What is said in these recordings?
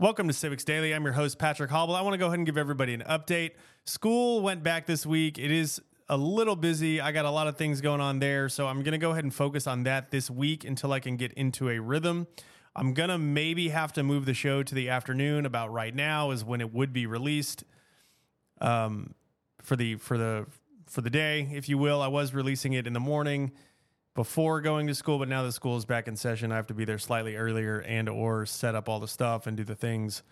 Welcome to Civics Daily. I'm your host, Patrick Hobble. I want to go ahead and give everybody an update. School went back this week. It is a little busy. I got a lot of things going on there. So I'm going to go ahead and focus on that this week until I can get into a rhythm. I'm going to maybe have to move the show to the afternoon. About right now is when it would be released um, for the for the for the day, if you will. I was releasing it in the morning before going to school, but now the school is back in session. I have to be there slightly earlier and or set up all the stuff and do the things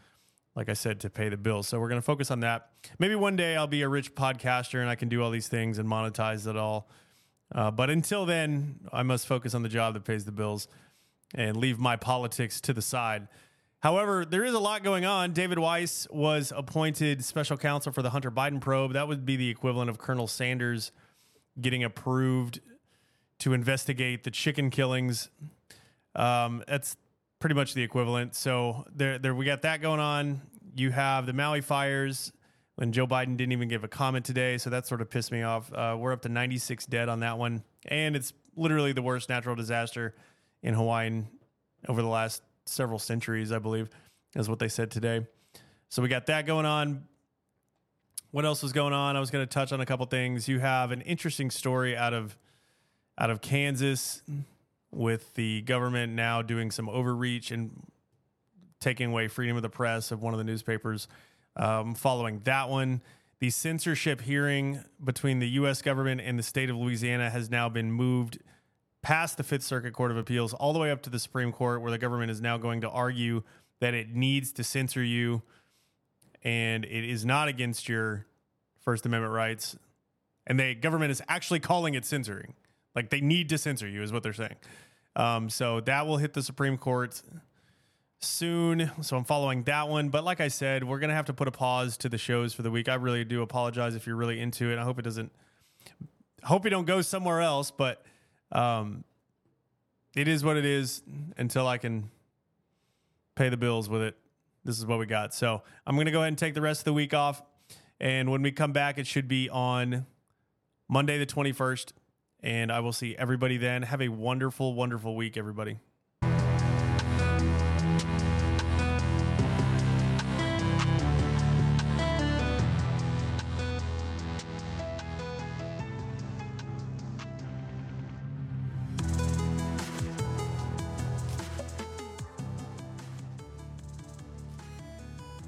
like I said to pay the bills. So we're going to focus on that. Maybe one day I'll be a rich podcaster and I can do all these things and monetize it all. Uh, but until then, I must focus on the job that pays the bills and leave my politics to the side. However, there is a lot going on. David Weiss was appointed special counsel for the Hunter Biden probe. That would be the equivalent of Colonel Sanders getting approved to investigate the chicken killings. Um, that's pretty much the equivalent. So there, there we got that going on. You have the Maui fires when Joe Biden didn't even give a comment today, so that sort of pissed me off. Uh, we're up to 96 dead on that one, and it's literally the worst natural disaster in Hawaii over the last several centuries, I believe, is what they said today. So we got that going on. What else was going on? I was going to touch on a couple things. You have an interesting story out of out of Kansas with the government now doing some overreach and taking away freedom of the press of one of the newspapers. Um, following that one, the censorship hearing between the U.S. government and the state of Louisiana has now been moved past the Fifth Circuit Court of Appeals all the way up to the Supreme Court, where the government is now going to argue that it needs to censor you and it is not against your First Amendment rights. And the government is actually calling it censoring. Like they need to censor you, is what they're saying. Um, so that will hit the Supreme Court soon. So I'm following that one. But like I said, we're gonna have to put a pause to the shows for the week. I really do apologize if you're really into it. I hope it doesn't. Hope you don't go somewhere else, but um, it is what it is until I can pay the bills with it. This is what we got. So I'm going to go ahead and take the rest of the week off. And when we come back, it should be on Monday, the 21st and I will see everybody then. Have a wonderful, wonderful week, everybody.